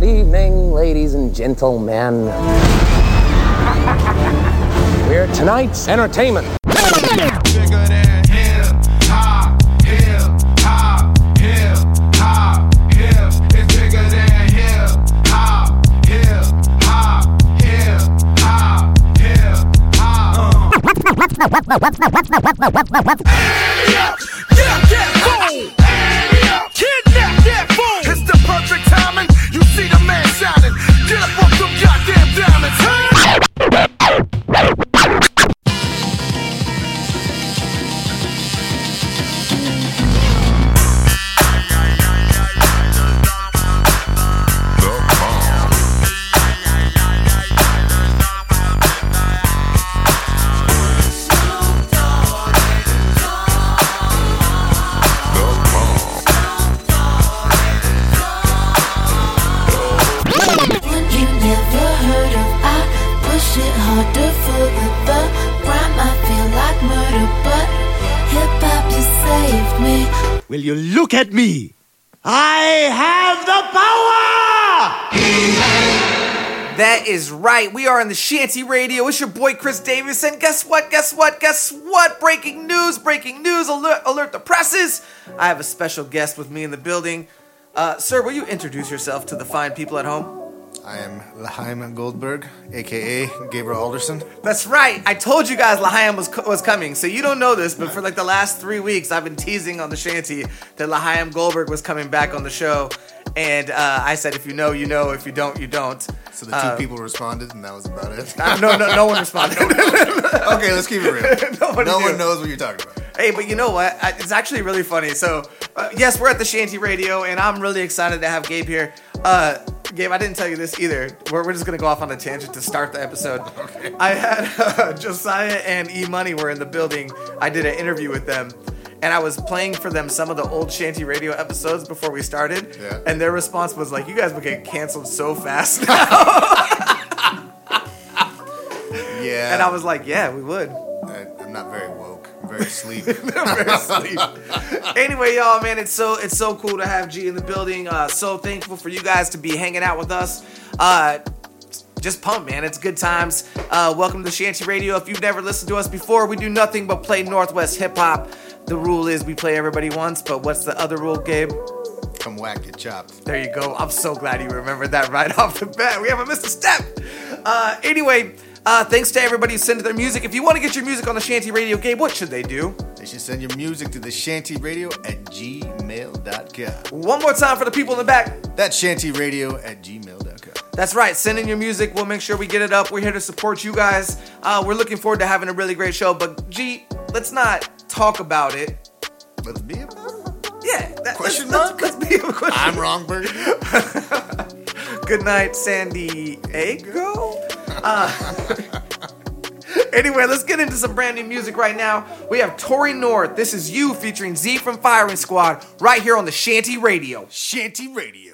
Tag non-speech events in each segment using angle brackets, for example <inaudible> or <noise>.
Good evening, ladies and gentlemen. We're tonight's entertainment. Is right. We are on the Shanty Radio. It's your boy Chris Davis. And guess what? Guess what? Guess what? Breaking news, breaking news. Alert, alert the presses. I have a special guest with me in the building. Uh, sir, will you introduce yourself to the fine people at home? I am Lahaim Goldberg, aka Gabriel Alderson. That's right. I told you guys Lahayam was was coming. So you don't know this, but for like the last three weeks, I've been teasing on the shanty that Lahayam Goldberg was coming back on the show. And uh, I said, if you know, you know. If you don't, you don't. So the two Uh, people responded, and that was about it. No, no, <laughs> no one responded. okay, let's keep it real. Nobody <laughs> no knew. one knows what you're talking about. Hey, but you know what? I- It's actually really funny. So, uh, yes, we're at the Shanty Radio, and I'm really excited to have Gabe here. Uh, Gabe, I didn't tell you this either. We're, we're just gonna go off on a tangent to start the episode. Okay. I had <laughs> uh, Josiah and E Money were in the building. I did an interview with them. And I was playing for them some of the old Shanty Radio episodes before we started. Yeah. And their response was like, "You guys would get canceled so fast." <laughs> now." Yeah. and I was like, "Yeah, we would." I, I'm not very woke. I'm very asleep. <laughs> Very asleep. anyway, y'all, man, it's so it's so cool to have G in the building. Uh, so thankful for you guys to be hanging out with us. Uh, just pumped, man. It's good times. Uh, welcome to Shanty Radio. If you've never listened to us before, we do nothing but play Northwest hip hop. The rule is we play everybody once, but what's the other rule, Gabe? Come whack, get chop. There you go. I'm so glad you remembered that right <laughs> off the bat. We haven't missed a step. Uh, anyway, uh, thanks to everybody who sent their music. If you want to get your music on the Shanty Radio, Gabe, what should they do? They should send your music to the Shanty Radio at gmail.com. One more time for the people in the back. That's Shanty Radio at gmail.com. That's right. Send in your music. We'll make sure we get it up. We're here to support you guys. Uh, we're looking forward to having a really great show. But G, let's not talk about it. Let's be about it. Yeah. That, Question let's, mark? Let's, let's be a question. I'm wrong, Berg. <laughs> Good night, San Diego. Uh, <laughs> anyway, let's get into some brand new music right now. We have Tory North. This is you featuring Z from Firing Squad right here on the Shanty Radio. Shanty Radio.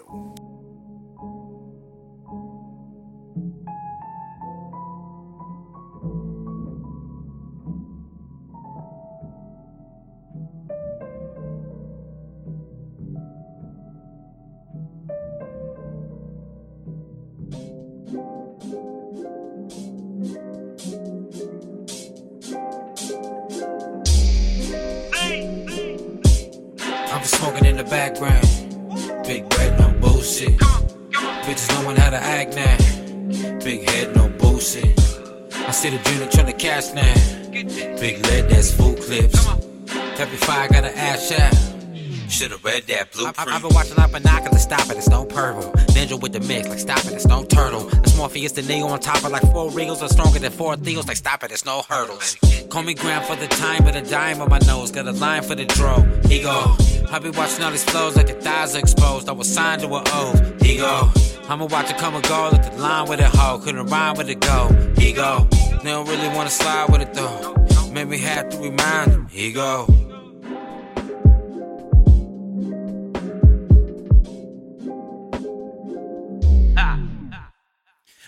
I, have been watching out binoculars, stop it, it's no purple. Ninja with the mix, like stop it, it's no turtle. The That's Morpheus the Neo on top of like four Regals are stronger than four Theos, like stop it, it's no hurdles. Call me Graham for the time, but a dime on my nose, got a line for the draw. Ego. I be watching all these flows like the thighs are exposed. I was signed to an oath. Ego. I'ma watch it come and go, like the line with a hoe. Couldn't rhyme with it go. Ego. They don't really wanna slide with it though. Make me have to remind them. Ego.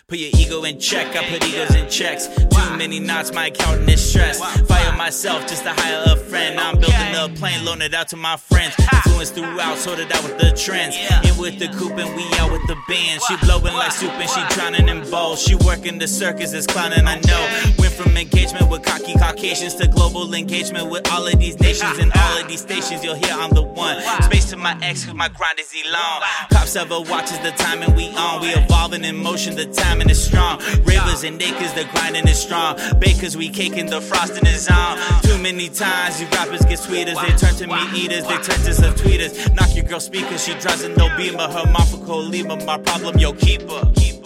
Put your ego in check, I put egos in checks. Too many knots, my accountant is stressed. Fire myself just to hire a friend. I'm building a plane, loan it out to my friends. Influence throughout, sorted out with the trends. In with the coupe and we out with the band. She blowing like soup and she drowning in bowls. She working the circus, is clowning, I know. Went from engagement with cocky Caucasians to global engagement with all of these nations and all of these stations. You'll hear I'm the one. Space to my ex, cause my grind is elong. Cops ever watches the time and we on. We evolving in motion, the timing is strong. Ravers and nakers, the grinding is strong. Bakers, we caking, the frosting is on. Too many times, you rappers get sweeters. They turn to me eaters, they turn to some tweeters. Knock your girl speaker, she drives a no beamer. Her mom for Colima, my problem, yo, keep her. Keep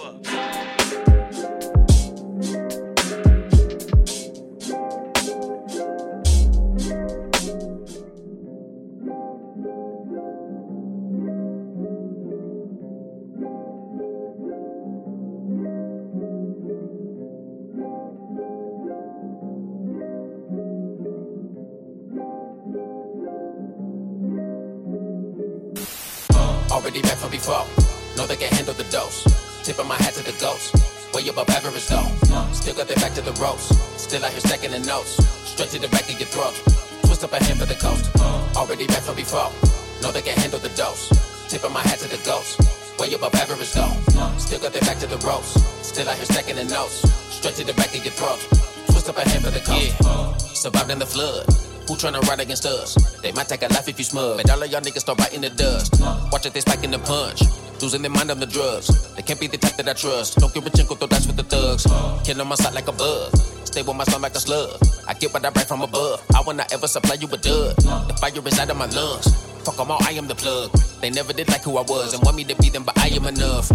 out here stacking the notes. Straight to the back of your throat. Twist up a hand for the coast. Yeah. Survived in the flood. Who tryna ride against us? They might take a life if you smug. But all of y'all niggas start biting the dust. Watch it, they spiking the punch. Losing their mind on the drugs. They can't be the type that I trust. Don't give a chinko, throw dice with the thugs. Kill on my side like a bug. Stay with my son like a slug. I get what I bring from above. I will not ever supply you with dud. The fire is out of my lungs. Fuck 'em all, I am the plug. They never did like who I was and want me to be them, but I am enough.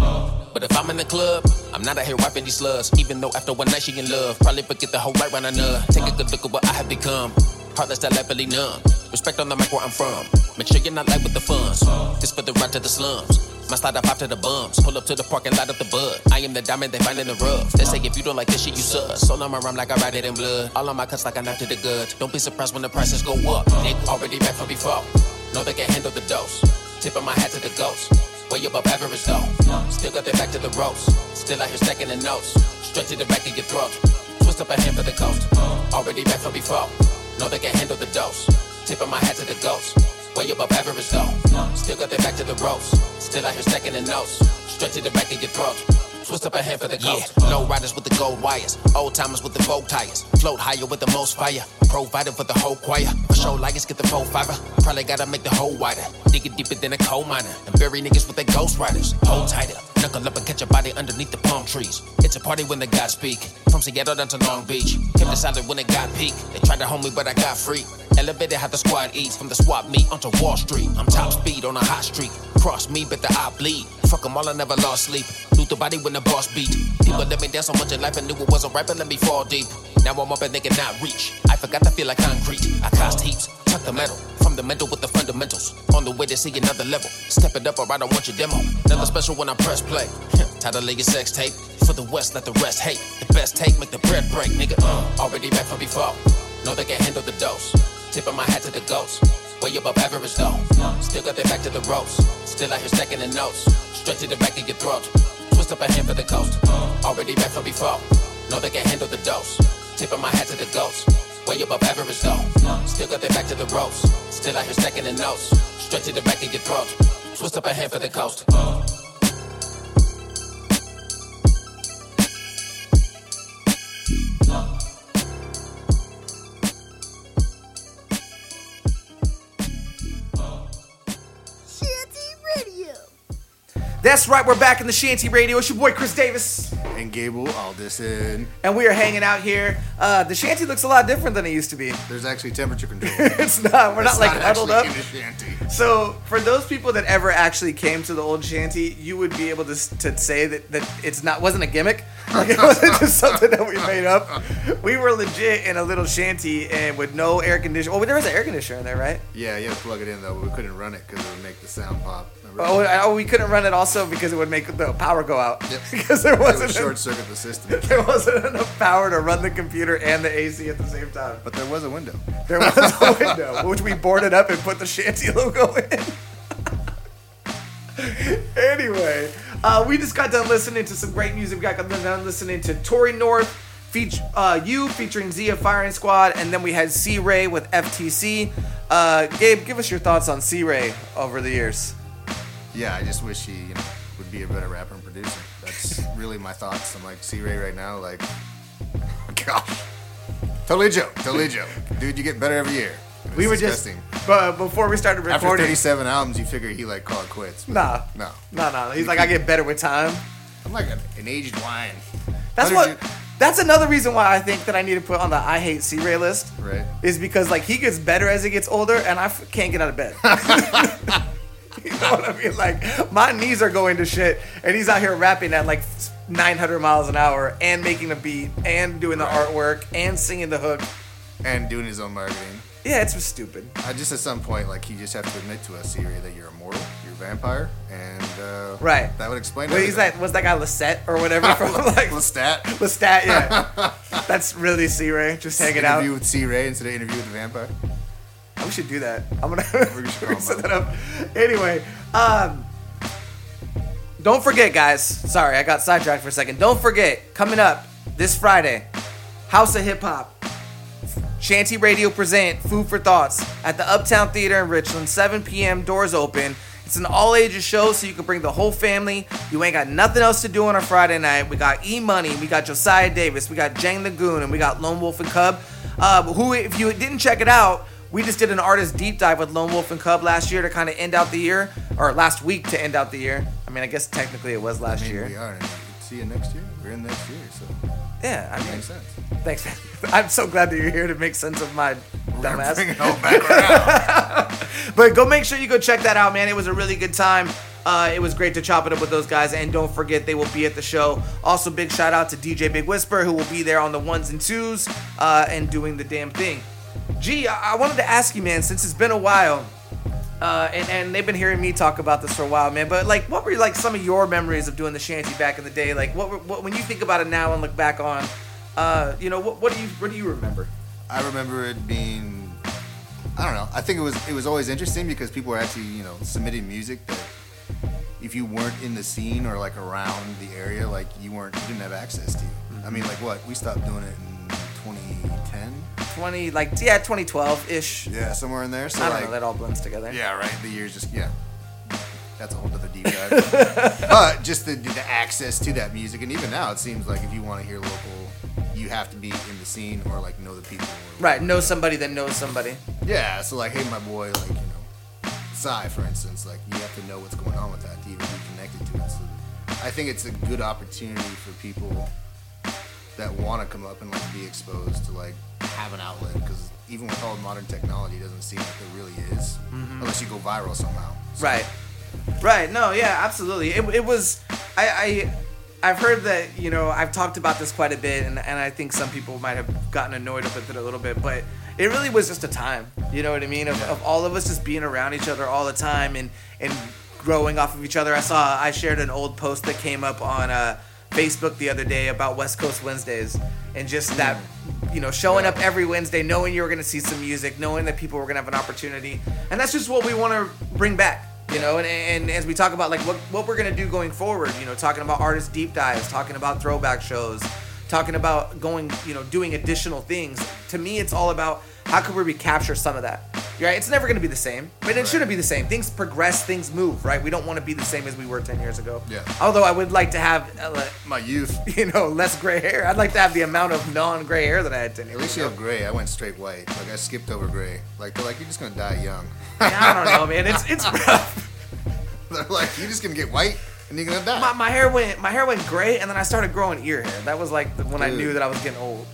But if I'm in the club, I'm not out here wiping these slugs. Even though after one night she in love, probably forget the whole right I know. Take a good look at what I have become. Heartless that levelly numb. Respect on the mic where I'm from. Make sure you're not light with the funds. This for the ride to the slums. My slide up out to the bums. Pull up to the park and light up the bud. I am the diamond they find in the rough. They say if you don't like this shit, you suck. So now my rhyme like I write it in blood. All on my cuts like I knocked to the good. Don't be surprised when the prices go up. They already back from before. Know they can handle the dose. Tipping my hat to the ghost. Way above average though. Still got their back to the ropes. Still out here stacking the notes. Straight to the back of your throat. Twist up a hand for the coast. Already back from before. Know they can handle the dose. Tipping my hat to the ghost. Way above average though. Still got their back to the ropes. Still out here stacking the notes. Straight to the back of your throat. Twist up a hand for the coast. Yeah, low riders with the gold wires. Old timers with the gold tires. Float higher with the most fire. Provided for the whole choir. For show lions get the full fiber. Probably gotta make the hole wider. Dig it deeper than a coal miner. And bury niggas with their ghost riders. Hold tighter. Knuckle up and catch a body underneath the palm trees. It's a party when the gods speak. From Seattle down to Long Beach. Kept the solid when it got peak. They tried to hold me, but I got free. Elevated how the squad eats. From the swap meet onto Wall Street. I'm top speed on a hot streak. Cross me, but the eye bleed. Fuck 'em all, I never lost sleep. Loot the body when the boss beat. People let me down so much in life, I knew it wasn't right, but let me fall deep. Now I'm up and they cannot reach. I forgot to feel like concrete. I cost heaps, tuck the metal. From the mental with the fundamentals. On the way to see another level. Step it up or I don't want your demo. Nothing special when I press play. <laughs> Title of your sex tape. For the West, let the rest hate. The best take, make the bread break, nigga. Uh, already back from before. Know they can handle the dose. Tipping my hat to the ghost. Way above average though. Still got their back to the ropes. Still out here stacking the notes. Straight to the back of your throat. Twist up a hand for the coast. Already back from before. Know they can handle the dose. Tipping my hat to the ghost. Way above average though. Still got their back to the ropes. Still out here stacking the notes. Straight to the back of your throat. Twist up a hand for the coast. That's right, we're back in the Shanty Radio. It's your boy Chris Davis. And Gabe Alderson. And we are hanging out here. Uh, the shanty looks a lot different than it used to be. There's actually temperature control. <laughs> it's not. We're It's not like huddled up. in a shanty. So, for those people that ever actually came to the old shanty, you would be able to, to say that, that it's not wasn't a gimmick. <laughs> Like it wasn't just something that we made up. We were legit in a little shanty and with no air conditioner. Oh, there was an air conditioner in there, right? Yeah, you had to plug it in though, but we couldn't run it because it would make the sound pop. Remember? Oh, oh, we couldn't run it also because it would make the power go out. Yep. <laughs> because there wasn't short circuit the system. <laughs> there wasn't enough power to run the computer and the AC at the same time. But there was a window. There was a <laughs> window, which we boarded up and put the shanty logo in. anyway, Uh, we just got done listening to some great music. We got done listening to Tory North, feature uh, you featuring Zia Firing Squad, and then we had C Ray with FTC. Uh, Gabe, give us your thoughts on C Ray over the years. Yeah, I just wish he you know, would be a better rapper and producer. That's <laughs> really my thoughts. I'm like C Ray right now, like, <laughs> gosh, totally joke, totally joke, <laughs> dude. You get better every year. It's We were disgusting. just, but before we started recording, after recording, 37 albums, you figure he like call it quits. nah, no, no, no. He's like, I get better with time. I'm like an, an aged wine. That's what. did That's another reason why I think that I need to put on the I hate C Ray list. Right. Is because like he gets better as he gets older, and I f- can't get out of bed. <laughs> you know what I mean? Like my knees are going to shit, and he's out here rapping at like 900 miles an hour, and making the beat, and doing the artwork, and singing the hook. and doing his own marketing. Yeah, it's just stupid. I just at some point, like, you just have to admit to us, C Ray, that you're immortal, you're a vampire, and uh, Right. that would explain. Well, he's that was that guy Lisette or whatever <laughs> from like Lestat. Lestat. Yeah, <laughs> that's really C Ray just hanging out. Interview with C Ray instead of interview with the vampire. <laughs> We should do that. I'm gonna We're just we're gonna talking set that up. Anyway, um, don't forget, guys. Sorry, I got sidetracked for a second. Don't forget, coming up this Friday, House of Hip Hop. Shanty Radio present Food for Thoughts at the Uptown Theater in Richland, 7 p.m. Doors open. It's an all ages show, so you can bring the whole family. You ain't got nothing else to do on a Friday night. We got E Money, we got Josiah Davis, we got Jang the Goon, and we got Lone Wolf and Kub. Uh, who, if you didn't check it out, we just did an artist deep dive with Lone Wolf and Kub last year to kind of end out the year, or last week to end out the year. I mean, I guess technically it was last I mean, year. we are. And see you next year. We're in next year, so Yeah, I mean, makes sense. thanks, man. <laughs> I'm so glad that you're here to make sense of my dumbass. Bring it all back. <laughs> But go make sure you go check that out, man. It was a really good time. Uh, it was great to chop it up with those guys, and don't forget they will be at the show. Also, big shout out to DJ Big Whisper, who will be there on the ones and twos uh, and doing the damn thing. Gee, I-, I wanted to ask you, man, since it's been a while, uh, and, and they've been hearing me talk about this for a while, man. But like, what were like some of your memories of doing the shanty back in the day? Like, what, what when you think about it now and look back on, uh, you know, what, what do you what do you remember? I remember it being. I don't know. I think it was it was always interesting because people were actually you know submitting music that if you weren't in the scene or like around the area, like you weren't you didn't have access to. I mean, like what we stopped doing it in 2010. 20 like yeah 2012 ish Yeah, somewhere in there. So I don't like, know that all blends together Yeah, right. The years just yeah. That's a whole other deep dive. <laughs> but just the, the access to that music, and even now, it seems like if you want to hear local, you have to be in the scene or like know the people. Right know somebody that knows somebody Yeah. So like, hey, my boy, like you know, Psy, for instance, like you have to know what's going on with that to even be connected to it. So I think it's a good opportunity for people that want to come up and like be exposed to like have an outlet because even with all modern technology, it doesn't seem like there really is unless you go viral somehow. So- right. Right no yeah absolutely. It, it was I, I i've heard that you know i've talked about this quite a bit and, and i think some people might have gotten annoyed with it a little bit but it really was just a time you know what i mean of, of all of us just being around each other all the time and and growing off of each other. I saw i shared an old post that came up on uh Facebook the other day about West Coast Wednesdays and just that, you know, showing up every Wednesday, knowing you were going to see some music, knowing that people were going to have an opportunity. And that's just what we want to bring back, you know. And, and as we talk about like what, what we're going to do going forward, you know, talking about artist deep dives, talking about throwback shows, talking about going, you know, doing additional things. To me, it's all about how could we recapture some of that? Right? It's never going to be the same, but it shouldn't be the same. Things progress, things move, right? We don't want to be the same as we were 10 years ago. Yeah. Although I would like to have, uh, My youth. <laughs> you know, less gray hair. I'd like to have the amount of non-gray hair that I had 10 years ago. At least you have gray. I went straight white. Like I skipped over gray. Like they're like you're just gonna die young. I don't know, man. It's it's <laughs> rough. they're like you're just gonna get white and you're gonna die. My, my hair went my hair went gray, and then I started growing ear hair. That was like the, when I knew that I was getting old.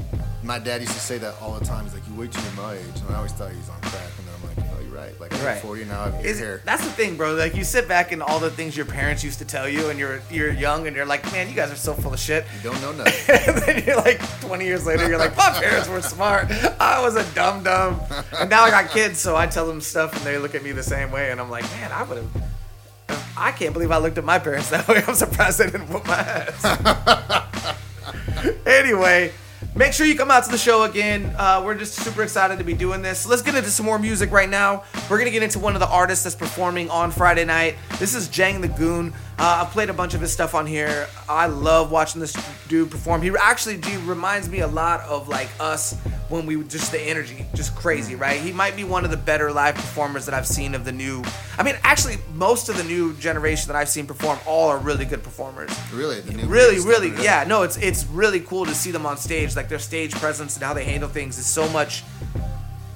My dad used to say that all the time. He's like, "You wait till you're my age," and I always thought he was on crack. And then I'm like, "Oh, you're right. Like I'm Right. 40 now. I have Is, hair." that's the thing, bro. Like you sit back and all the things your parents used to tell you, and you're you're young, and you're like, man, you guys are so full of shit. You don't know <laughs> nothing. and then you're like 20 years later, you're like, my parents were smart. I was a dumb dumb. And now I got kids, so I tell them stuff, and they look at me the same way, and I'm like, man, I would have. I can't believe I looked at my parents that way. <laughs> I'm surprised they didn't whoop my ass. <laughs> anyway, make sure you come out to the show again. Uh, we're just super excited to be doing this. Let's get into some more music right now. We're gonna get into one of the artists that's performing on Friday night. This is Jang the Goon Uh, I've played a bunch of his stuff on here. I love watching this dude perform. He actually dude, reminds me a lot of like us when we just the energy, just crazy, right? He might be one of the better live performers that I've seen of the new. I mean, actually, most of the new generation that I've seen perform, all are really good performers. Really, the new really, really, up. yeah. No, it's it's really cool to see them on stage. Like their stage presence and how they handle things is so much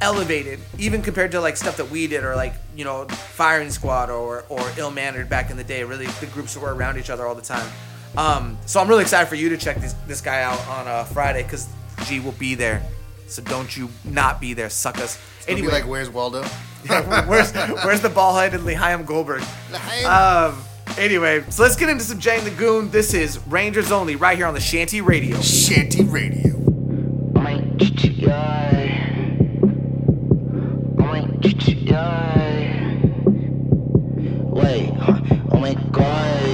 elevated, even compared to like stuff that we did or like you know Firing Squad or or Ill Mannered back in the day. Really, the groups that were around each other all the time. Um, so I'm really excited for you to check this this guy out on uh, Friday because G will be there. So don't you not be there, suckers. It'll be Anyway, like, where's Waldo? <laughs> where's where's the ball headed Liam Goldberg? Um. Anyway, so let's get into some Jang the Goon. This is Rangers Only right here on the Shanty Radio. Shanty Radio. Wait, oh my god,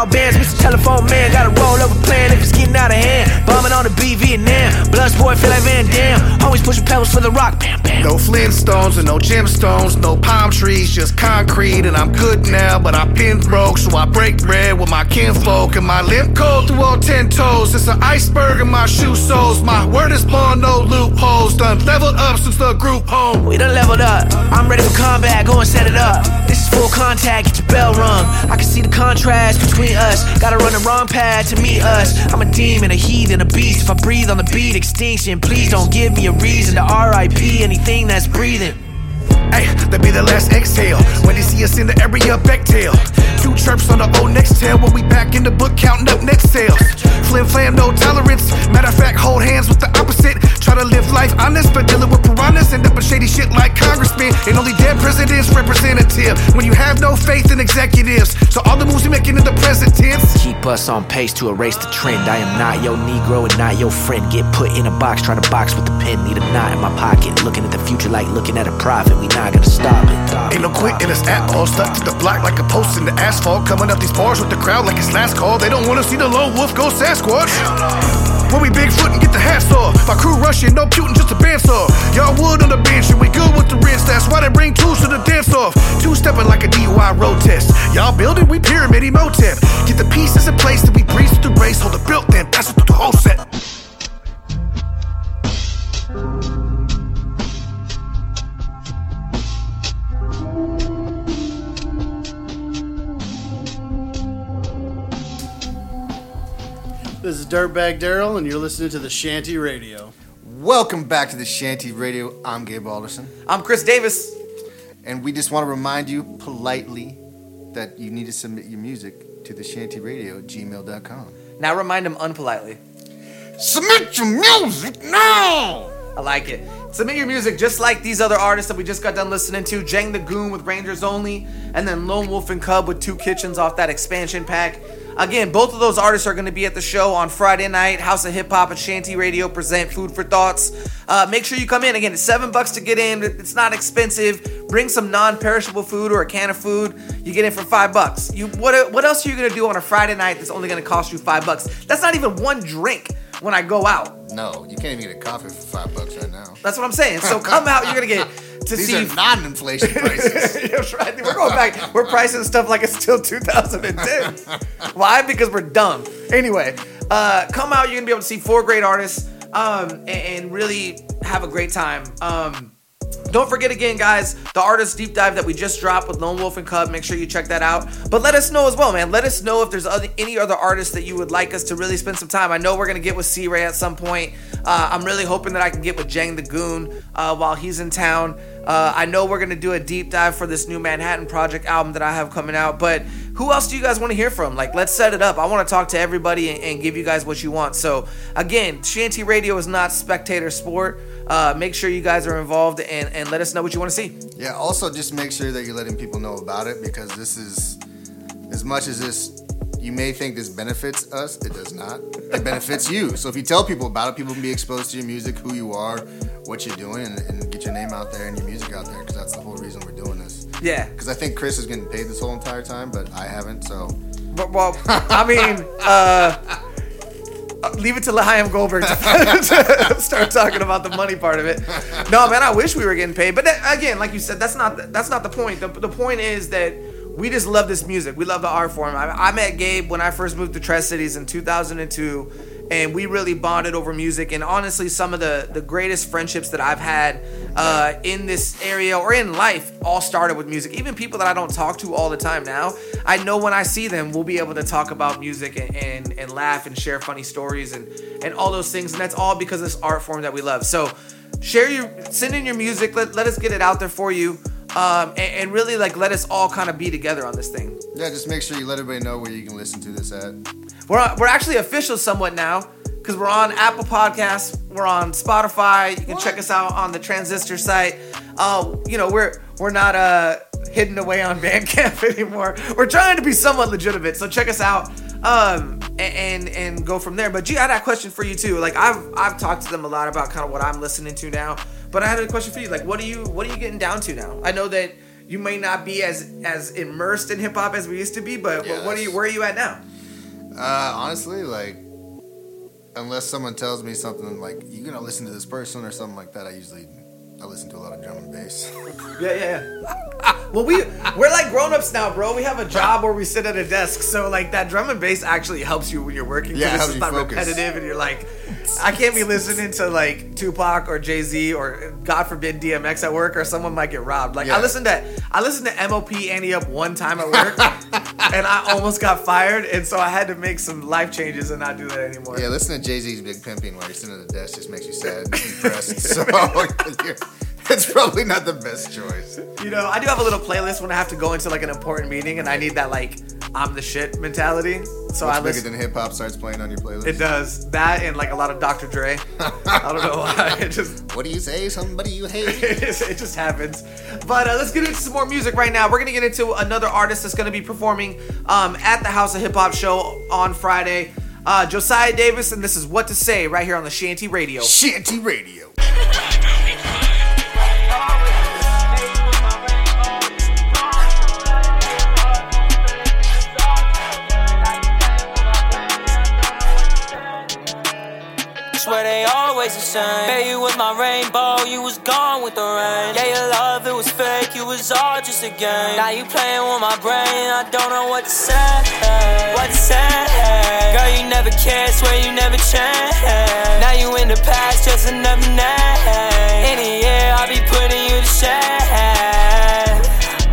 Call bands, Mr. Telephone Man. Got a roll over plan if it's getting out of hand. Bombing on the B Vietnam. Bloodsport feel like Van Damme. Always pushing pebbles for the rock. Bam, bam. No Flintstones and no gemstones, no palm trees, just concrete. And I'm good now, but I've been broke, so I break bread with my kinfolk. And my limp cold through all ten toes. It's an iceberg in my shoe soles. My word is born, no loopholes. Done leveled up since the group home. We done leveled up. I'm ready for combat. Go and set it up. This is full contact. Get your bell rung. I can see the contrast between us. Gotta run the wrong path to meet us. I'm a demon, a heathen, a beast. If I breathe on the beat, extinction. Please don't give me a reason to RIP anything that's breathing. Hey, that be the last exhale. When they see us in the area, backtail. Two chirps on the old next tail when we back in the book counting up net sales. Flim flam, no tolerance. Matter of fact, hold hands with the opposite. Try to live life honest, but dealing with piranhas. End up in shady shit like congressmen. And only dead presidents representative. When you have no faith in executives. So all the moves we making in the present tense. Keep us on pace to erase the trend. I am not your Negro and not your friend. Get put in a box, trying to box with the pen. Need a knot in my pocket. Looking at the future like looking at a profit. We not gonna stop it. Ain't no quit in us at all. Stuck to the block like a post in the asphalt. Coming up these bars with the crowd like it's last call. They don't wanna see the lone wolf go Sasquatch. When we Bigfoot and get the hats off. My crew rushing, no putin', just a bandsaw. Y'all wood on the bench and we good with the rinse. That's why they bring tools to the dance off. Two stepping like a DUI road test. Y'all building, we pyramid Imhotep. Get the pieces in place that we breeze through the race. Hold the built then, that's what the whole set. This is Dirtbag Daryl, and you're listening to the Shanty Radio. Welcome back to the Shanty Radio. I'm Gabe Alderson. I'm Chris Davis. And we just want to remind you politely that you need to submit your music to the Shanty Radio at gmail.com. Now remind him unpolitely. Submit your music now! I like it. Submit your music just like these other artists that we just got done listening to. Jang the Goon with Rangers Only, and then Lone Wolf and Kub with Two Kitchens off that expansion pack. Again, both of those artists are going to be at the show on Friday night. House of Hip Hop and Shanty Radio present Food for Thoughts. Uh, make sure you come in. Again, it's seven bucks to get in. It's not expensive. Bring some non-perishable food or a can of food. You get in for five bucks. You what? What else are you going to do on a Friday night that's only going to cost you five bucks? That's not even one drink when I go out. No, you can't even get a coffee for five bucks right now. That's what I'm saying. So <laughs> come out. You're gonna get to These see are non-inflation <laughs> prices. That's right. We're going back. We're pricing stuff like it's still 2010. <laughs> Why? Because we're dumb. Anyway, uh, come out. You're gonna be able to see four great artists um, and, and really have a great time. Um, don't forget again, guys, the artist deep dive that we just dropped with Lone Wolf and Kub. Make sure you check that out. But let us know as well, man. Let us know if there's other, any other artists that you would like us to really spend some time. I know we're gonna get with C Ray at some point. Uh, I'm really hoping that I can get with Jang the Goon uh, while he's in town. Uh, I know we're gonna do a deep dive for this new Manhattan Project album that I have coming out. But who else do you guys want to hear from? Like, let's set it up. I want to talk to everybody and, and give you guys what you want. So again, Shanty Radio is not spectator sport. Uh, make sure you guys are involved and, and let us know what you want to see. Yeah, also just make sure that you're letting people know about it because this is, as much as this, you may think this benefits us, it does not. It benefits you. So if you tell people about it, people can be exposed to your music, who you are, what you're doing, and, and get your name out there and your music out there because that's the whole reason we're doing this. Yeah. Because I think Chris is getting paid this whole entire time, but I haven't, so. But, well, I mean, uh, leave it to Lahayim Goldberg to, to <laughs> start talking about the money part of it. No, man, I wish we were getting paid. But that, again, like you said, that's not that's not the point. The, the point is that we just love this music. We love the art form. I, I met Gabe when I first moved to Tri-Cities in 2002, and we really bonded over music. And honestly, some of the the greatest friendships that I've had uh, in this area or in life all started with music. Even people that I don't talk to all the time now, I know when I see them, we'll be able to talk about music and and, and laugh and share funny stories and and all those things. And that's all because of this art form that we love. So share your send in your music. Let let us get it out there for you. Um, and, and really like let us all kind of be together on this thing. Yeah, just make sure you let everybody know where you can listen to this at. We're on, we're actually official somewhat now because we're on Apple Podcasts, we're on Spotify. You can check us out on the Transistor site. Uh, you know, we're we're not uh hidden away on <laughs> Bandcamp anymore. We're trying to be somewhat legitimate, so check us out. Um, and, and and go from there. But gee, I had a question for you too. Like I've I've talked to them a lot about kind of what I'm listening to now. But I had a question for you. Like, what are you what are you getting down to now? I know that you may not be as as immersed in hip hop as we used to be, but what are you where are you at now? Uh, honestly, like, unless someone tells me something like you're gonna listen to this person or something like that, I usually I listen to a lot of drum and bass. Yeah, yeah, yeah. <laughs> Well, we we're like grown-ups now, bro. We have a job where we sit at a desk, so like that drum and bass actually helps you when you're working. Yeah, it it's helps just you not focus. repetitive, and you're like, I can't be listening to like Tupac or Jay Z or God forbid DMX at work, or someone might get robbed. Like Yeah. I listened to I listened to MOP Ante Up one time at work, <laughs> and I almost got fired, and so I had to make some life changes and not do that anymore. yeah, listen to Jay Z's Big Pimping while you're sitting at the desk just makes you sad, and depressed. <laughs> so <laughs> you're- it's probably not the best choice. You know, I do have a little playlist when I have to go into like an important meeting, and I need that like I'm the shit mentality. So What's I listen. bigger than hip hop starts playing on your playlist. It does that and like a lot of Dr. Dre. I don't know why. <laughs> It just What do you say? Somebody you hate? <laughs> it just, it just happens. But uh, let's get into some more music right now. We're gonna get into another artist that's gonna be performing um, at the House of Hip Hop show on Friday. Uh, Josiah Davis, and this is what to say right here on the Shanty Radio. Shanty Radio. <laughs> always the same. Baby, with my rainbow, you was gone with the rain. Yeah, your love, it was fake, you was all just a game. Now you playing with my brain, I don't know what to say. What to say? Girl, you never cared, swear you never changed. Now you in the past, just another name. In a year, I'll be putting you to shame.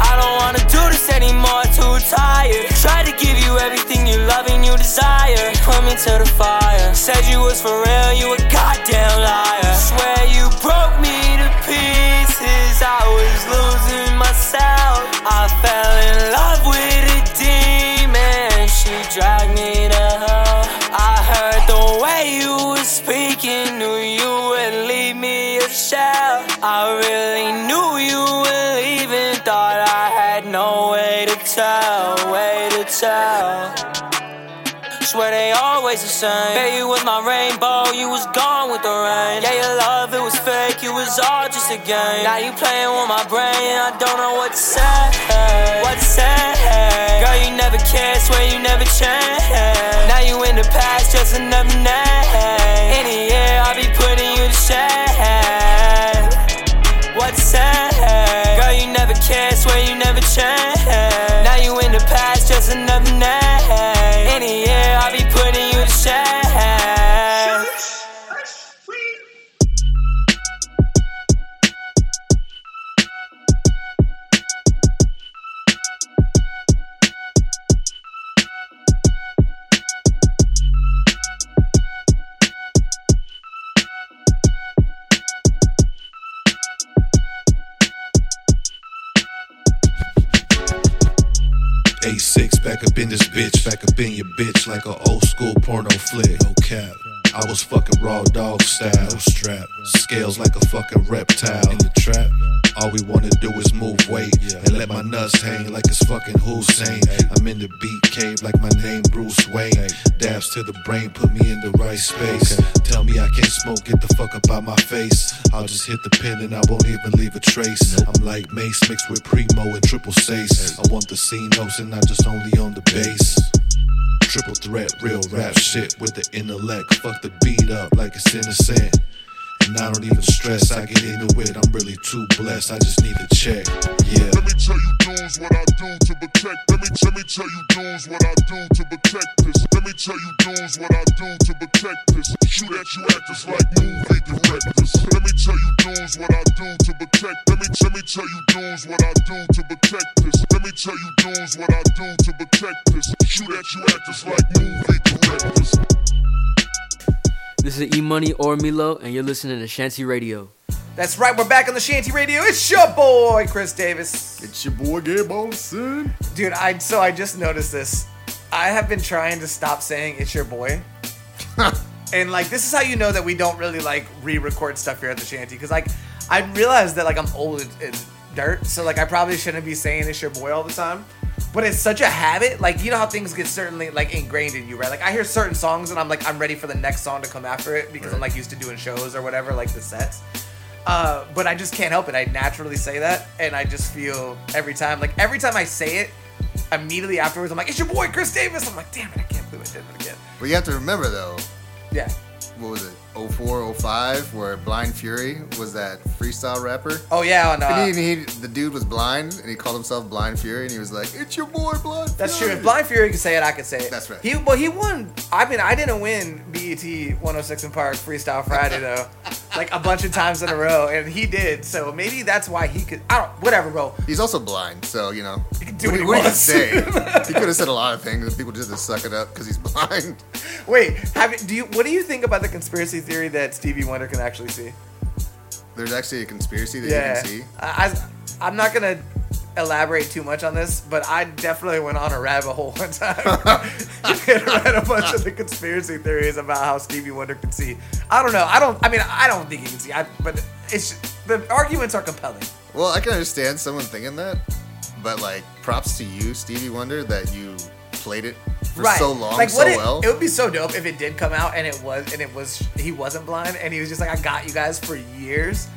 I don't wanna do this anymore, too tired. Try to give you everything you love and you desire. Me into the fire. Said you was for tell, way to tell. Swear they always the same. Baby was my rainbow, you was gone with the rain. Yeah, your love, it was fake, it was all just a game. Now you playing with my brain, I don't know what to say. What to say? Girl, you never cared, swear you never changed. Now you in the past, just another name. Any year, I'll be putting you to shame. What to say? Girl, you never cared, swear you never the past, just another name. 80sicks back up in this bitch, back up in your bitch like a old school porno flick. No cap. I was fucking raw dog style, no strap. Scales like a fucking reptile in the trap. All we wanna do is move weight and let my nuts hang like it's fucking Hussein. I'm in the beat cave like my name Bruce Wayne. Dabs to the brain, put me in the right space. Tell me I can't smoke, get the fuck up out my face. I'll just hit the pin and I won't even leave a trace. I'm like Mace mixed with Primo and Triple Sace. I want the C notes and I just only on the bass. Triple threat, real rap shit with the intellect. Fuck the beat up like it's innocent. And I don't even stress, I get into it. I'm really too blessed, I just need to check. Yeah. Let me tell you dudes what I do to protect. Let me let me tell you dudes what I do to protect this. Let me tell you dudes what I do to protect this. Shoot at you actors like movie directors. Let me tell you dudes what I do to protect. Let me let me tell you dudes what I do to protect this. Let me tell you dudes what I do to protect this. Shoot at you actors like movie directors. This is E Money or Milo, and you're listening to Shanty Radio. That's right, we're back on the Shanty Radio. It's your boy, Chris Davis. It's your boy, Gabe Olson. Dude, I so I just noticed this. I have been trying to stop saying it's your boy. <laughs> and like this is how you know that we don't really like re-record stuff here at the shanty because like I realized that like I'm old and- and dirt, so like I probably shouldn't be saying it's your boy all the time. But it's such a habit, like you know how things get certainly like ingrained in you, right? Like I hear certain songs and I'm like I'm ready for the next song to come after it because I'm like used to doing shows or whatever, like the sets. Uh, but I just can't help it. I naturally say that, and I just feel every time, like every time I say it, immediately afterwards, I'm like, "It's your boy, Chris Davis." I'm like, "Damn it, I can't believe I did it again." But you have to remember though. Yeah. What was it? 04, 05, where Blind Fury was that freestyle rapper. Oh yeah, on, uh, and he, he, the dude was blind, and he called himself Blind Fury, and he was like, "It's your boy, Blind." That's true. If Blind Fury could say it, I could say it. That's right. He well, he won. I mean, I didn't win BET 106 & Park Freestyle Friday though, <laughs> like a bunch of times in a row, and he did. So maybe that's why he could. I don't. Whatever, bro. He's also blind, so you know. He do what he what he say. he could have <laughs> said a lot of things, and people just to suck it up because he's blind. Wait, have do you? What do you think about the conspiracy theory that Stevie Wonder can actually see? There's actually a conspiracy that yeah, you can see. I, I, I'm not gonna elaborate too much on this, but I definitely went on a rabbit hole one <laughs> time <laughs> and read a bunch of the conspiracy theories about how Stevie Wonder can see. I don't know. I don't. I mean, I don't think he can see. I, but it's the arguments are compelling. Well, I can understand someone thinking that, but like, props to you, Stevie Wonder, that you played it for so long, like so it, well. it would be so dope if it did come out and it was and it was he wasn't blind and he was just like I got you guys for years.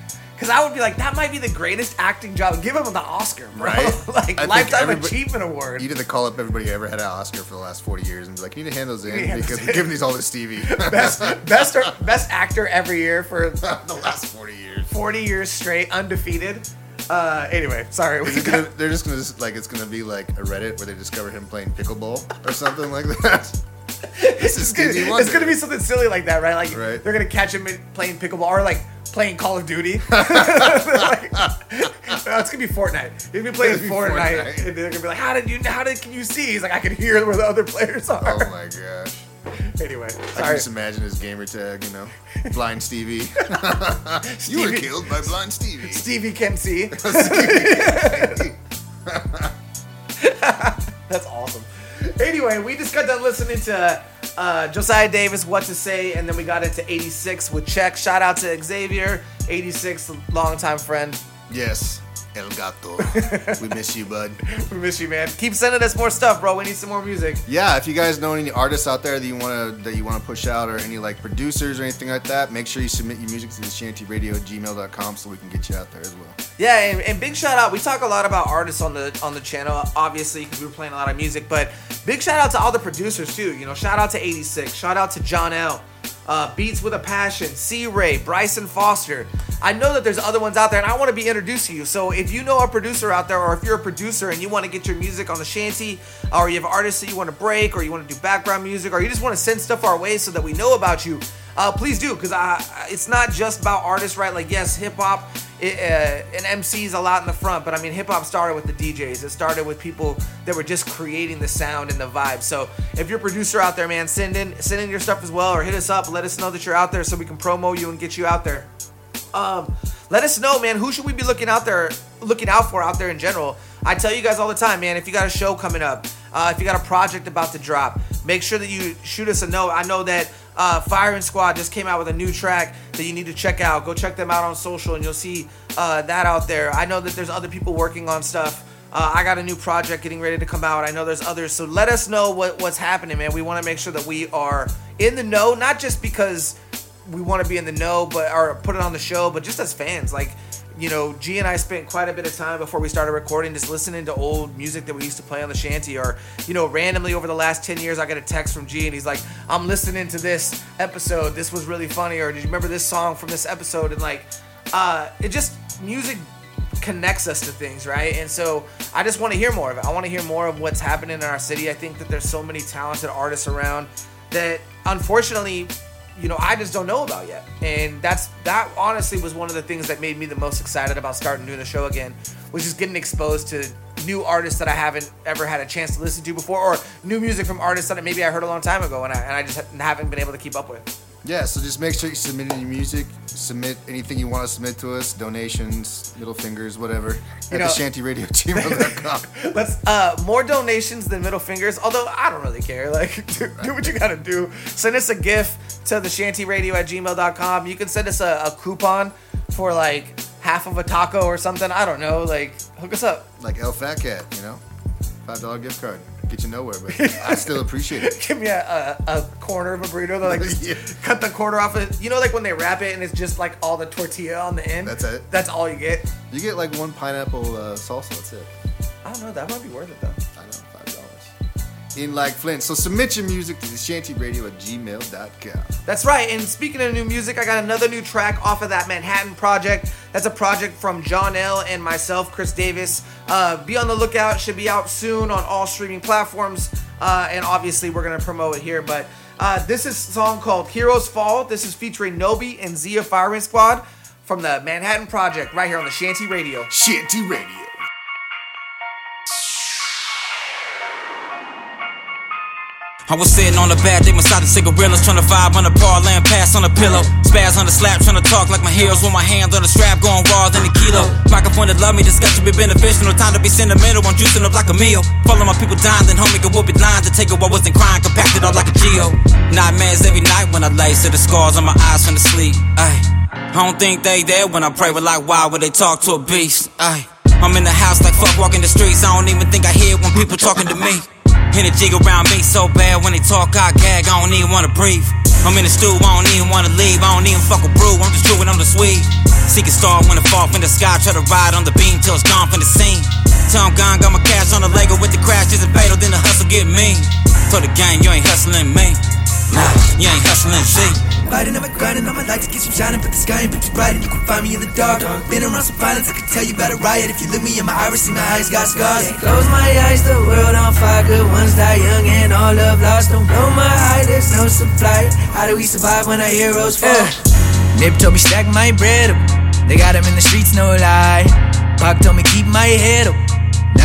Cause I would be like, that might be the greatest acting job. Give him the Oscar, bro. Right? <laughs> like I lifetime achievement award. You need to call up everybody who ever had an Oscar for the last 40 years and be like, you need to hand those in <laughs> hand because we're giving these all to Stevie. <laughs> best best best actor every year for the last 40 years. 40 years straight, undefeated. Uh, anyway, sorry. Gonna, they're just gonna just, like it's gonna be like a Reddit where they discover him playing pickleball or something like that. this is it's, gonna, it's gonna be something silly like that, right? Like Right. they're gonna catch him playing pickleball or like playing Call of Duty. Like, no, it's gonna be Fortnite. He'll be playing Fortnite, Fortnite. and they're gonna be like, "How did you? How did can you see?" He's like, "I can hear where the other players are." Oh my gosh. Anyway, I can just imagine his gamer tag, you know, Blind Stevie. <laughs> you were killed by Blind Stevie. Stevie can see. <laughs> <laughs> That's awesome. Anyway, we just got done listening to uh, Josiah Davis, What to Say, and then we got into 80sicks with Check. Shout out to Xavier, 80sicks, longtime friend. Yes, El Gato. <laughs> we miss you, bud. We miss you, man. Keep sending us more stuff, bro. We need some more music. Yeah, if you guys know any artists out there that you want to that you want to push out, or any like producers or anything like that, make sure you submit your music to the shantyradio at gmail.com so we can get you out there as well. Yeah, and, and big shout out. We talk a lot about artists on the on the channel, obviously, because we were playing a lot of music. But big shout out to all the producers too. You know, shout out to 80sicks. Shout out to John L. Uh, Beats with a Passion, C. Ray, Bryson Foster. I know that there's other ones out there, and I want to be introduced to you. So if you know a producer out there, or if you're a producer and you want to get your music on the shanty, or you have artists that you want to break, or you want to do background music, or you just want to send stuff our way so that we know about you, uh, please do. Because it's not just about artists, right? Like yes, hip hop it, uh, and MCs a lot in the front, but I mean, hip hop started with the DJs. It started with people that were just creating the sound and the vibe. So if you're a producer out there, man, send in send in your stuff as well, or hit us up. Let us know that you're out there so we can promo you and get you out there. Um, let us know, man. Who should we be looking out there, looking out for out there in general? I tell you guys all the time, man. If you got a show coming up, uh, if you got a project about to drop, make sure that you shoot us a note. I know that uh, Firing Squad just came out with a new track that you need to check out. Go check them out on social, and you'll see uh, that out there. I know that there's other people working on stuff. Uh, I got a new project getting ready to come out. I know there's others, so let us know what, what's happening, man. We want to make sure that we are in the know, not just because we want to be in the know, but or put it on the show, but just as fans, like you know, G and I spent quite a bit of time before we started recording just listening to old music that we used to play on the shanty, or you know, randomly over the last ten years, I get a text from G and he's like, "I'm listening to this episode. This was really funny," or "Did you remember this song from this episode?" And like, uh, it just music connects us to things, right? And so I just want to hear more of it. I want to hear more of what's happening in our city. I think that there's so many talented artists around that unfortunately you know I just don't know about yet. And that's that honestly was one of the things that made me the most excited about starting doing the show again, was just getting exposed to new artists that I haven't ever had a chance to listen to before, or new music from artists that maybe I heard a long time ago and I, and I just haven't been able to keep up with. Yeah, so just make sure you submit any music, submit anything you want to submit to us, donations, middle fingers, whatever, You at know- the shantyradio@gmail.com. <laughs> Let's uh more donations than middle fingers. Although I don't really care. Like <laughs> do, do what you gotta do. Send us a gift to the shantyradio at gmail.com. You can send us a, a coupon for like half of a taco or something. I don't know. Like hook us up. like El Fat Cat, you know, five dollar gift card, get you nowhere, but I still <laughs> appreciate it. Give me a, a, a corner of a burrito. They're like just <laughs> cut the corner off it. You know, like when they wrap it and it's just like all the tortilla on the end. That's it. That's all you get. You get like one pineapple uh, salsa. That's it. I don't know. That might be worth it though. I know, five dollars. In like Flint. So submit your music to the shantyradio at gmail.com. That's right. And speaking of new music, I got another new track off of that Manhattan project. That's a project from John L. and myself, Chris Davis. Uh, be on the lookout. Should be out soon on all streaming platforms. Uh, and obviously, we're gonna promote it here. But uh, this is a song called "Heroes Fall." This is featuring Nobi and Z of Firing Squad from the Manhattan Project, right here on the Shanty Radio. Shanty Radio. I was sitting on the bed, they beside the cigarillas, trying to vibe on the bar, laying pass on the pillow. Spaz on the slap, trying to talk like my heels with my hands on the strap, going raw than a kilo. Microphone that love me, discussion be beneficial. No time to be sentimental, I'm juicing up like a meal. Follow my people dying, then homie go whoop it lines to take it what wasn't crying, compacted all like a geo. Nightmares every night when I lay, see the scars on my eyes from the sleep. Ayy, I don't think they there when I pray, but like why would they talk to a beast? Ayy, I'm in the house like fuck walking the streets. I don't even think I hear when people talking to me. Energy around me so bad when they talk, I gag, I don't even wanna breathe. I'm in the stew, I don't even wanna leave, I don't even fuck a brew, I'm just chewing on the sweet. Seek a star when it fall from the sky, try to ride on the beam till it's gone from the scene. I'm gone, got my cash on the Lego with the crash, isn't fatal, then the hustle get mean. For the game, you ain't hustling me. Nah, you ain't hustling C. Fighting, I'm grinding, I'ma like to get some shining, but the sky ain't too bright, and you can find me in the dark. Been around some violence, I can tell you about a riot. If you look me in my iris, see my eyes got scars. Close my eyes, the world on fire, good ones die young, and all love lost. Don't blow my high, there's no supply. How do we survive when our heroes fall? Nip told me stack my bread up. They got him in the streets, no lie. Pac told me keep my head up.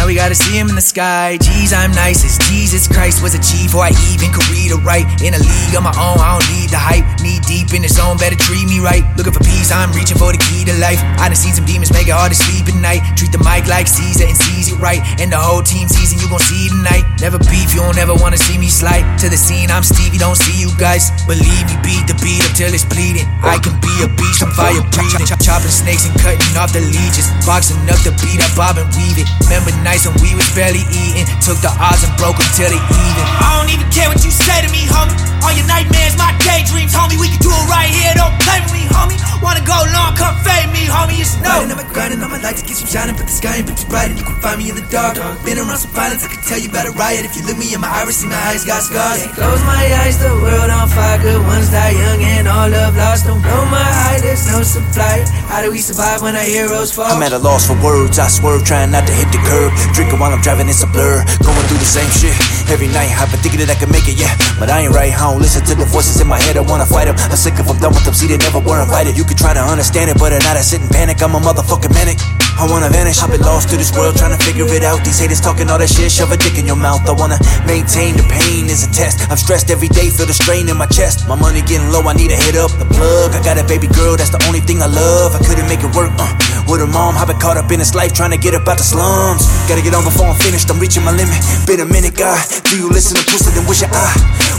Now we gotta see him in the sky. Jeez, I'm nice as Jesus Christ was a G before I even could read or write. In a league of my own, I don't need the hype. Knee deep in the zone, better treat me right. Looking for peace, I'm reaching for the key to life. I done seen some demons make it hard to sleep at night. Treat the mic like Caesar and sees it right. And the whole team season you gon' see tonight. Never beef, you don't ever wanna see me slide. To the scene, I'm Stevie, don't see you guys. Believe me, beat the beat up till it's bleeding. I can be a beast, I'm fire breathing. Chop- chopping snakes and cutting off the leeches. Boxing up the beat, I bob and weave it. Remember nights when we was barely eating. Took the odds and broke them till they even. I don't even care what you say to me, homie. All your nightmares, my daydreams, homie. We can do it right here, don't play with me, homie. Wanna go long, come fade me, homie. It's no. Riding on my grinding on my lights to get some shining, but the sky ain't too bright and you can find me in the dark. Been around some violence, I can tell you about a riot. If you look me in my iris, see my eyes got scars. Can't close my eyes, the world on fire. Good ones die young and all love lost. Don't blow my high, there's no supply. How do we survive when our heroes fall? I'm at a loss for words. I swerve, trying not to hit the curb. Drinking while I'm driving, it's a blur. Going through the same shit every night. I've been thinking that I can make it, yeah. But I ain't right. I don't listen to the voices in my head. I wanna fight them. I'm sick of them, done with them. See, they never were invited. You could try to understand it, but at night I sit and panic. I'm a motherfucking manic. I wanna vanish. I've been lost to this world, trying to figure it out. These haters talking all that shit, shove a dick in your mouth. I wanna maintain the pain is a test. I'm stressed every day, feel the strain in my chest. My money getting low, I need to hit up the plug. I got a baby girl, that's the only thing I love. I couldn't make it work, uh, with her mom. I've been caught up in this life, trying to get up out the slums. Gotta get on before I'm finished, I'm reaching my limit. Been a minute, God. Do you listen to pussy, then wish I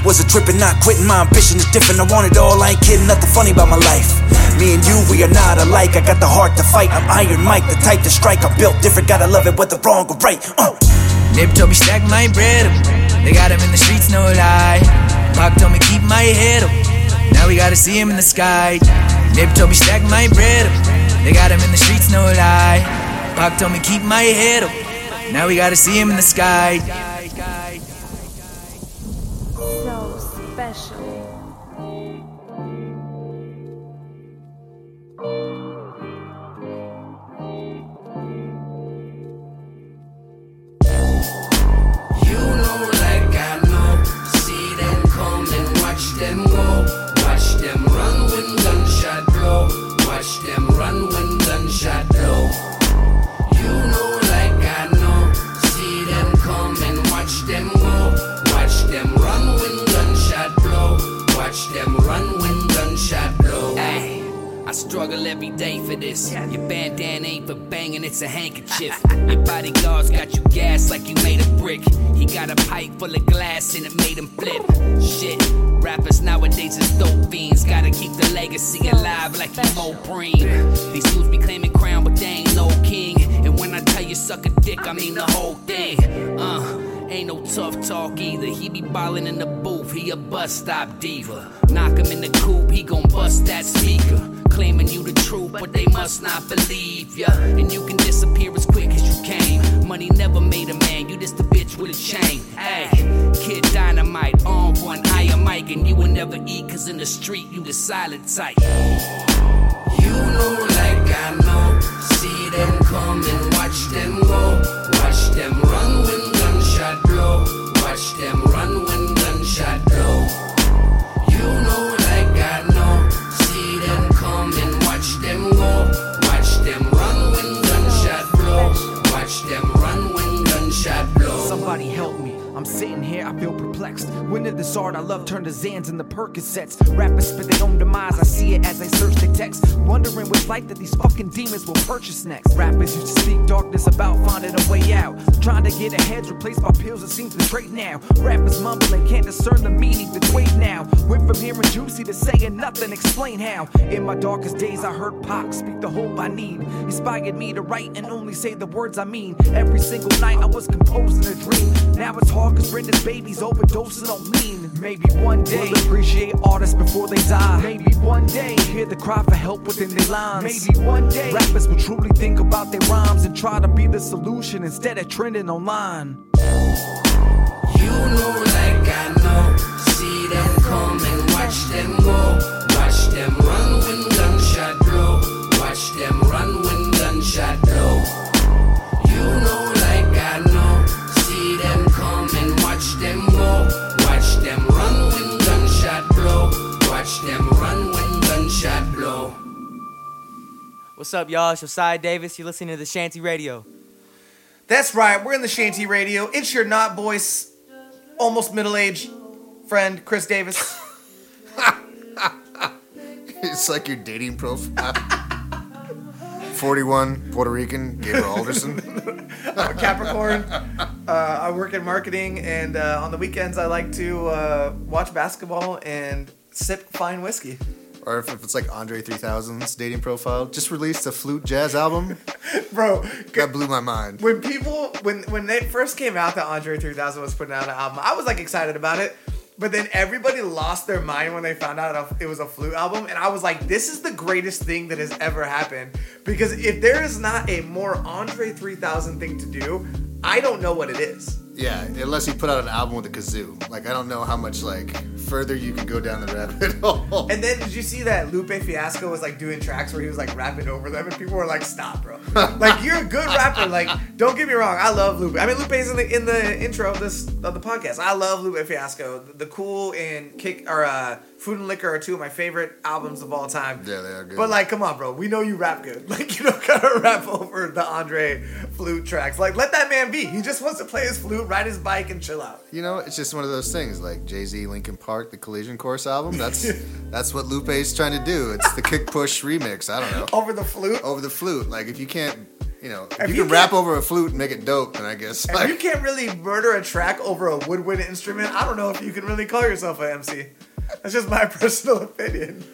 was a tripping, not quitting. My ambition is different, I want it all, I ain't kidding, nothing funny about my life. Me and you, we are not alike. I got the heart to fight. I'm Iron Mike, the type to strike. I'm built different, gotta love it whether wrong or right. Uh. Nip told me stack my bread. They got him in the streets, no lie. Pac told me keep my head up. Now we gotta see him in the sky. Nip told me stack my bread. They got him in the streets, no lie. Pac told me keep my head up. Now we gotta see him in the sky. Struggle every day for this. Your bandana ain't for banging, it's a handkerchief. <laughs> Your bodyguards got you gas like you made a brick. He got a pipe full of glass and it made him flip. Shit, rappers nowadays is dope fiends. Gotta keep the legacy alive like you Mo Breen. These dudes be claiming crown, but they ain't no king. And when I tell you suck a dick, I mean the whole thing. Uh. Ain't no tough talk either. He be ballin' in the booth, he a bus stop diva. Knock him in the coop, he gon' bust that speaker. Claiming you the truth, but they must not believe ya. And you can disappear as quick as you came. Money never made a man, you just a bitch with a chain. Hey, kid dynamite, on one iron mic, and you will never eat, cause in the street you the silent type. You know like I know. See them come and watch them go. Sitting here, I feel perplexed. When did this art I love turn to Zans and the Percocets? Rappers spit their own demise, I see it as I search the text. Wondering which light that these fucking demons will purchase next. Rappers used to speak darkness about finding a way out. Trying to get ahead, replaced by pills that seem to straight now. Rappers mumbling, can't discern the meaning, the weight now. Went from hearing juicy to saying nothing, explain how. In my darkest days, I heard Pac speak the hope I need. Inspired me to write and only say the words I mean. Every single night I was composing a dream. Now it's hard Brenda's babies overdosing on lean. Maybe one day we'll appreciate artists before they die. Maybe one day hear the cry for help within their lines. Maybe one day rappers will truly think about their rhymes and try to be the solution instead of trending online. What's up, y'all? It's Josiah Davis. You're listening to the Shanty Radio. That's right. We're in the Shanty Radio. It's your not voice, almost middle aged friend, Chris Davis. <laughs> it's like your dating profile. 41, Puerto Rican, Gabriel Alderson. <laughs> I'm a Capricorn. Uh, I work in marketing, and uh, on the weekends, I like to uh, watch basketball and sip fine whiskey. Or if, it's like Andre 3000's dating profile, just released a flute jazz album. <laughs> Bro, that blew my mind. When people, when when they first came out that Andre 3000 was putting out an album, I was like excited about it. But then everybody lost their mind when they found out it was a flute album, and I was like, "This is the greatest thing that has ever happened." Because if there is not a more Andre 3000 thing to do, I don't know what it is. Yeah, unless you put out an album with a kazoo. Like I don't know how much like further you can go down the rabbit <laughs> hole. And then did you see that Lupe Fiasco was like doing tracks where he was like rapping over them, and people were like, "Stop, bro! <laughs> like you're a good rapper. Like don't get me wrong, I love Lupe. I mean, Lupe's in the in the intro of this of the podcast. I love Lupe Fiasco. The Cool and Kick or uh, Food and Liquor are two of my favorite albums of all time. Yeah, they are good. But like, come on, bro. We know you rap good. <laughs> Like, you don't gotta rap over the Andre flute tracks. Like, let that man be. He just wants to play his flute, ride his bike, and chill out. You know, it's just one of those things. Like Jay Z, Linkin Park, the Collision Course album. That's <laughs> that's what Lupe's trying to do. It's the Kick Push remix. I don't know. Over the flute. Over the flute. Like if you can't, you know, if, If you you can rap over a flute and make it dope, then I guess. If Like, you can't really murder a track over a woodwind instrument, I don't know if you can really call yourself an MC. That's just my <laughs> personal opinion.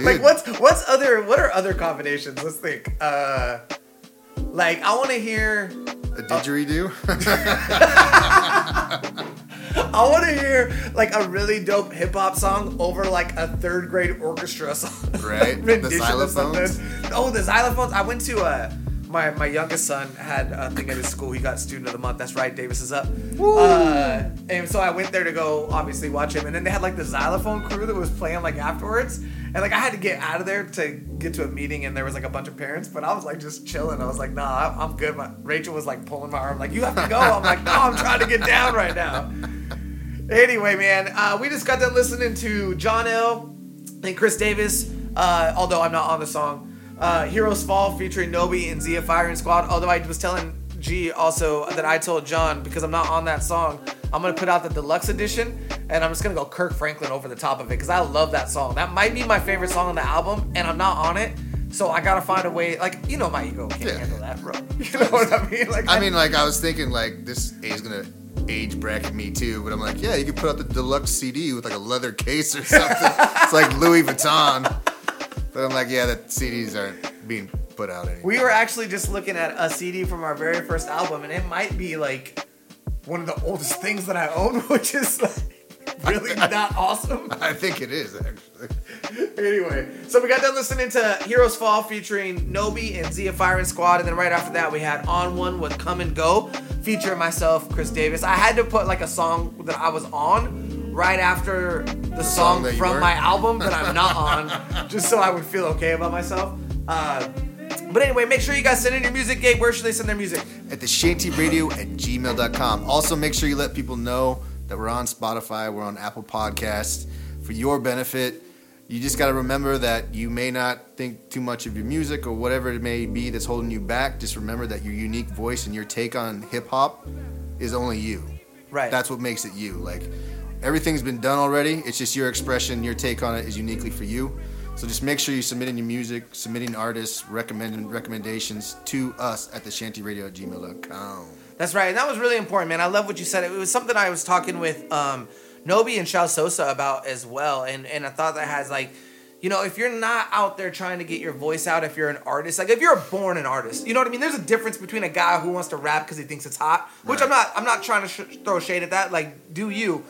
Like what's what's other what are other combinations? Let's think. Uh like I want to hear a didgeridoo. <laughs> I want to hear like a really dope hip hop song over like a third grade orchestra song. Right? <laughs> The of xylophones? something. Oh, the xylophones. I went to uh my, my youngest son had a thing at his school. He got student of the month. That's right. Davis is up. Uh, and so I went there to go obviously watch him. And then they had like the xylophone crew that was playing like afterwards. And like I had to get out of there to get to a meeting. And there was like a bunch of parents. But I was like just chilling. I was like, nah, I'm- I'm good. My, Rachel was like pulling my arm, like you have to go. I'm like, no, I'm trying to get down right now. Anyway, man, uh, we just got done listening to John L. and Chris Davis. Uh, although I'm not on the song, uh, "Heroes Fall" featuring Nobi and Z of Firing Squad. Although I was telling G also that I told John because I'm not on that song, I'm gonna put out the deluxe edition, and I'm just gonna go Kirk Franklin over the top of it because I love that song. That might be my favorite song on the album, and I'm not on it. So I gotta find a way, like you know, my ego can't handle that, bro. <laughs> You <laughs> know what I mean? Like I mean, like I was thinking, like this is gonna age bracket me too, but I'm like, yeah, you could put out the deluxe CD with like a leather case or something. <laughs> it's like Louis Vuitton. But I'm like, yeah, the CDs aren't being put out anymore. We were actually just looking at a CD from our very first album, and it might be like one of the oldest things that I own, <laughs> which is like really <laughs> not awesome. I think it is actually. Anyway, so we got done listening to Heroes Fall featuring Nobi and Z of Firing Squad, and then right after that we had On One with Come and Go featuring myself, Chris Davis. I had to put like a song that I was on right after the, song song, from my album that I'm not <laughs> on, just so I would feel okay about myself. Uh, but anyway, make sure you guys send in your music. Gabe, where should they send their music? At the shantyradio at gmail.com. Also, make sure you let people know that we're on Spotify, we're on Apple Podcasts for your benefit. You just got to remember that you may not think too much of your music or whatever it may be that's holding you back. Just remember that your unique voice and your take on hip hop is only you. Right. That's what makes it you. Like everything's been done already. It's just your expression, your take on it is uniquely for you. So just make sure you're submitting your music, submitting artists, recommending recommendations to us at the shantyradio at gmail.com. That's right, and that was really important, man. I love what you said. It was something I was talking with um, Nobi and Shao Sosa about as well, and and I thought that has like, you know, if you're not out there trying to get your voice out, if you're an artist, like if you're born an artist, you know what I mean. There's a difference between a guy who wants to rap because he thinks it's hot, which I'm not. I'm not trying to sh- throw shade at that. Like, do you?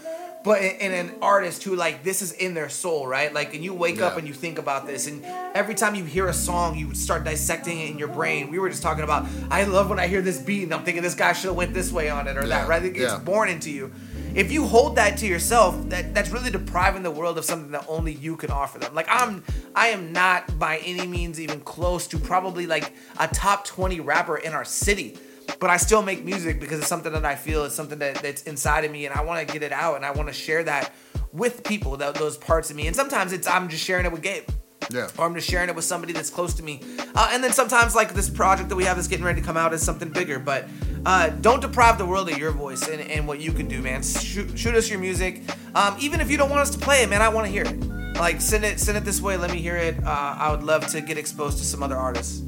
But in, in an artist who like this is in their soul, right? Like, and you wake up and you think about this, and every time you hear a song, you start dissecting it in your brain. We were just talking about. I love when I hear this beat, and I'm thinking this guy should have went this way on it or Yeah, that. Right? It gets yeah. born into you. If you hold that to yourself, that that's really depriving the world of something that only you can offer them. Like I'm, I am not by any means even close to probably like a top 20 rapper in our city but I still make music because it's something that I feel is something that, that's inside of me, and I want to get it out, and I want to share that with people, that, those parts of me. And sometimes it's I'm just sharing it with Gabe, Yeah. or I'm just sharing it with somebody that's close to me. Uh, and then sometimes like this project that we have that's getting ready to come out is something bigger. But uh, don't deprive the world of your voice and, and what you can do, man. Shoot, shoot us your music. Um, even if you don't want us to play it, man, I want to hear it. Like send it send it this way. Let me hear it. Uh, I would love to get exposed to some other artists.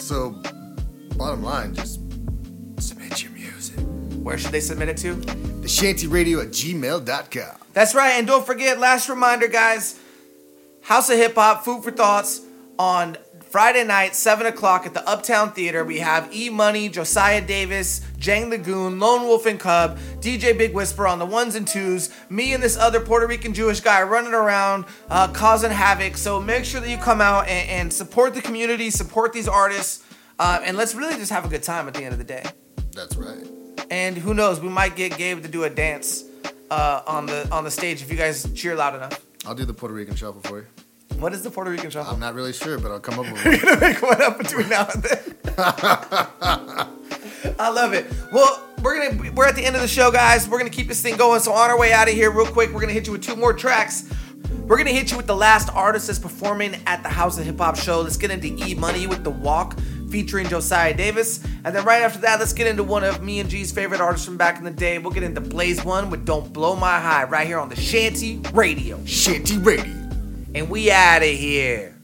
So, bottom line, just submit your music. Where should they submit it to? The shantyradio at gmail.com. That's right. And don't forget, last reminder, guys House of Hip Hop, Food for Thoughts on Friday night, 7 o'clock at the Uptown Theater. We have E Money, Josiah Davis, Jang The Goon, Lone Wolf and Kub, DJ Big Whisper on the ones and twos, me and this other Puerto Rican Jewish guy running around uh, causing havoc. So make sure that you come out and, and support the community, support these artists, uh, and let's really just have a good time at the end of the day. That's right. And who knows, we might get Gabe to do a dance uh, on the on the stage if you guys cheer loud enough. I'll do the Puerto Rican shuffle for you. What is the Puerto Rican shuffle? I'm not really sure, but I'll come up with <laughs> You're gonna make one up between now and then. <laughs> I love it. Well, we're gonna we're at the end of the show, guys. We're gonna keep this thing going. So on our way out of here, real quick, we're gonna hit you with two more tracks. We're gonna hit you with the last artist that's performing at the House of Hip Hop show. Let's get into E Money with the Walk featuring Josiah Davis. And then right after that, let's get into one of me and G's favorite artists from back in the day. We'll get into Blayze One with Don't Blow My High right here on the Shanty Radio. Shanty Radio. And we out of here.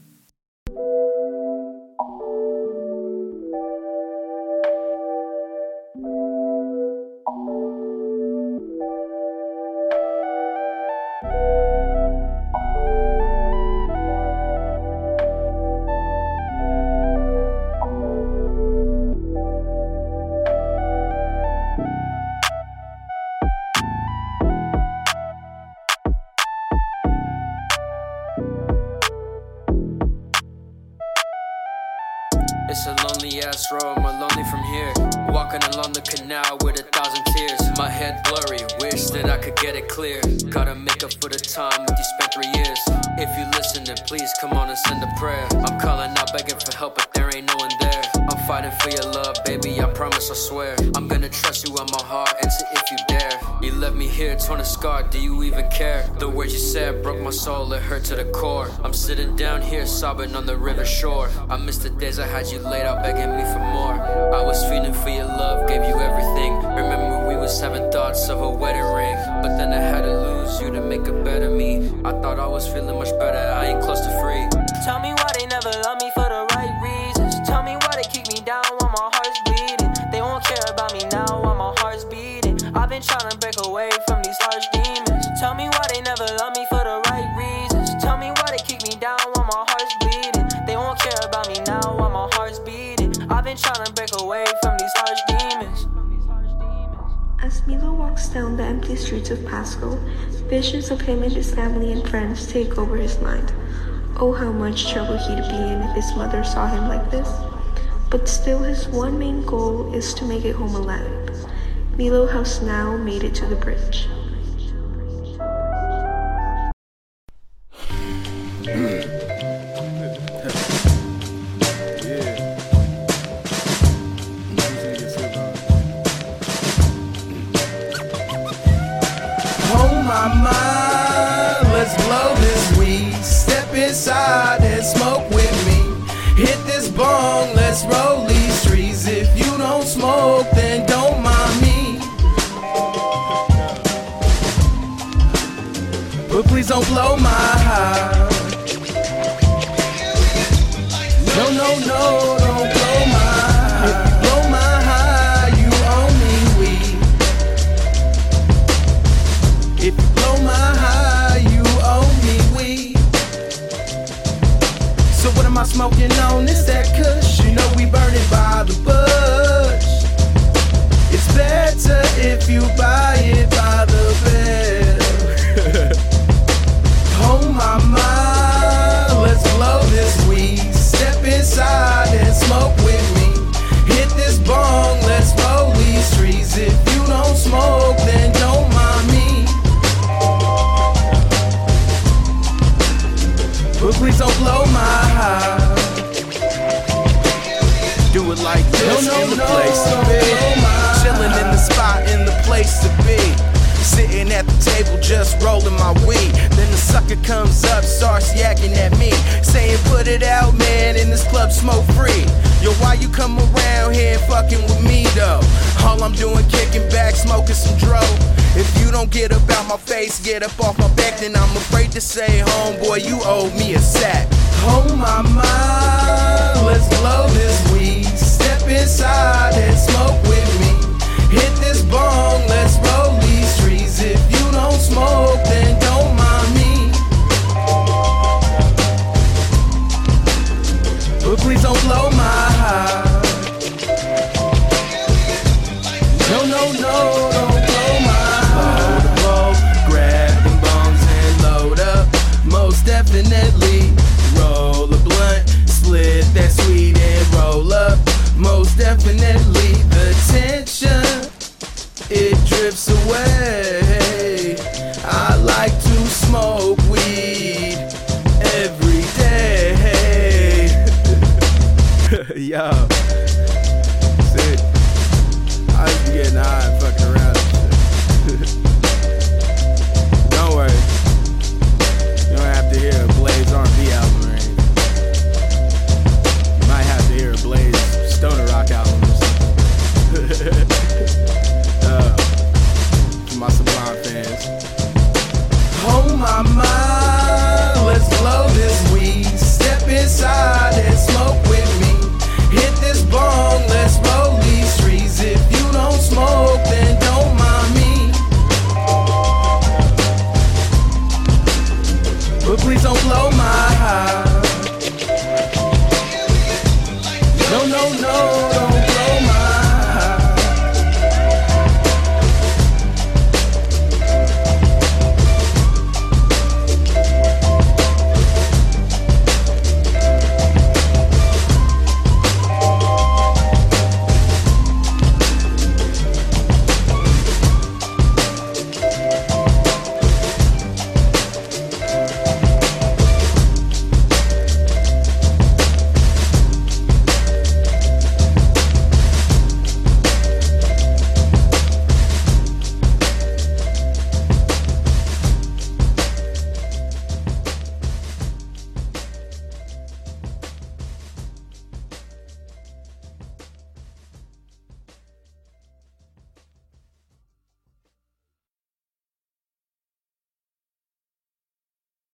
Had you laid out, begging me for more. I was feeling for your love, gave you everything. Remember, we was having thoughts of a wedding ring. But then I had to lose you to make a better me. I thought I was feeling much better, I ain't close to free. Tell me why they never love me for the right reasons. Tell me why they keep me down while my heart's bleeding. They won't care about me now while my heart's beating. I've been trying to break away from these harsh demons. Down the empty streets of Pasco, visions of him and his family and friends take over his mind. Oh, how much trouble he'd be in if his mother saw him like this. But still, his one main goal is to make it home alive. Milo House now made it to the bridge. get up off my back, then I'm afraid to say, homeboy, you owe me a sack. Oh my mind.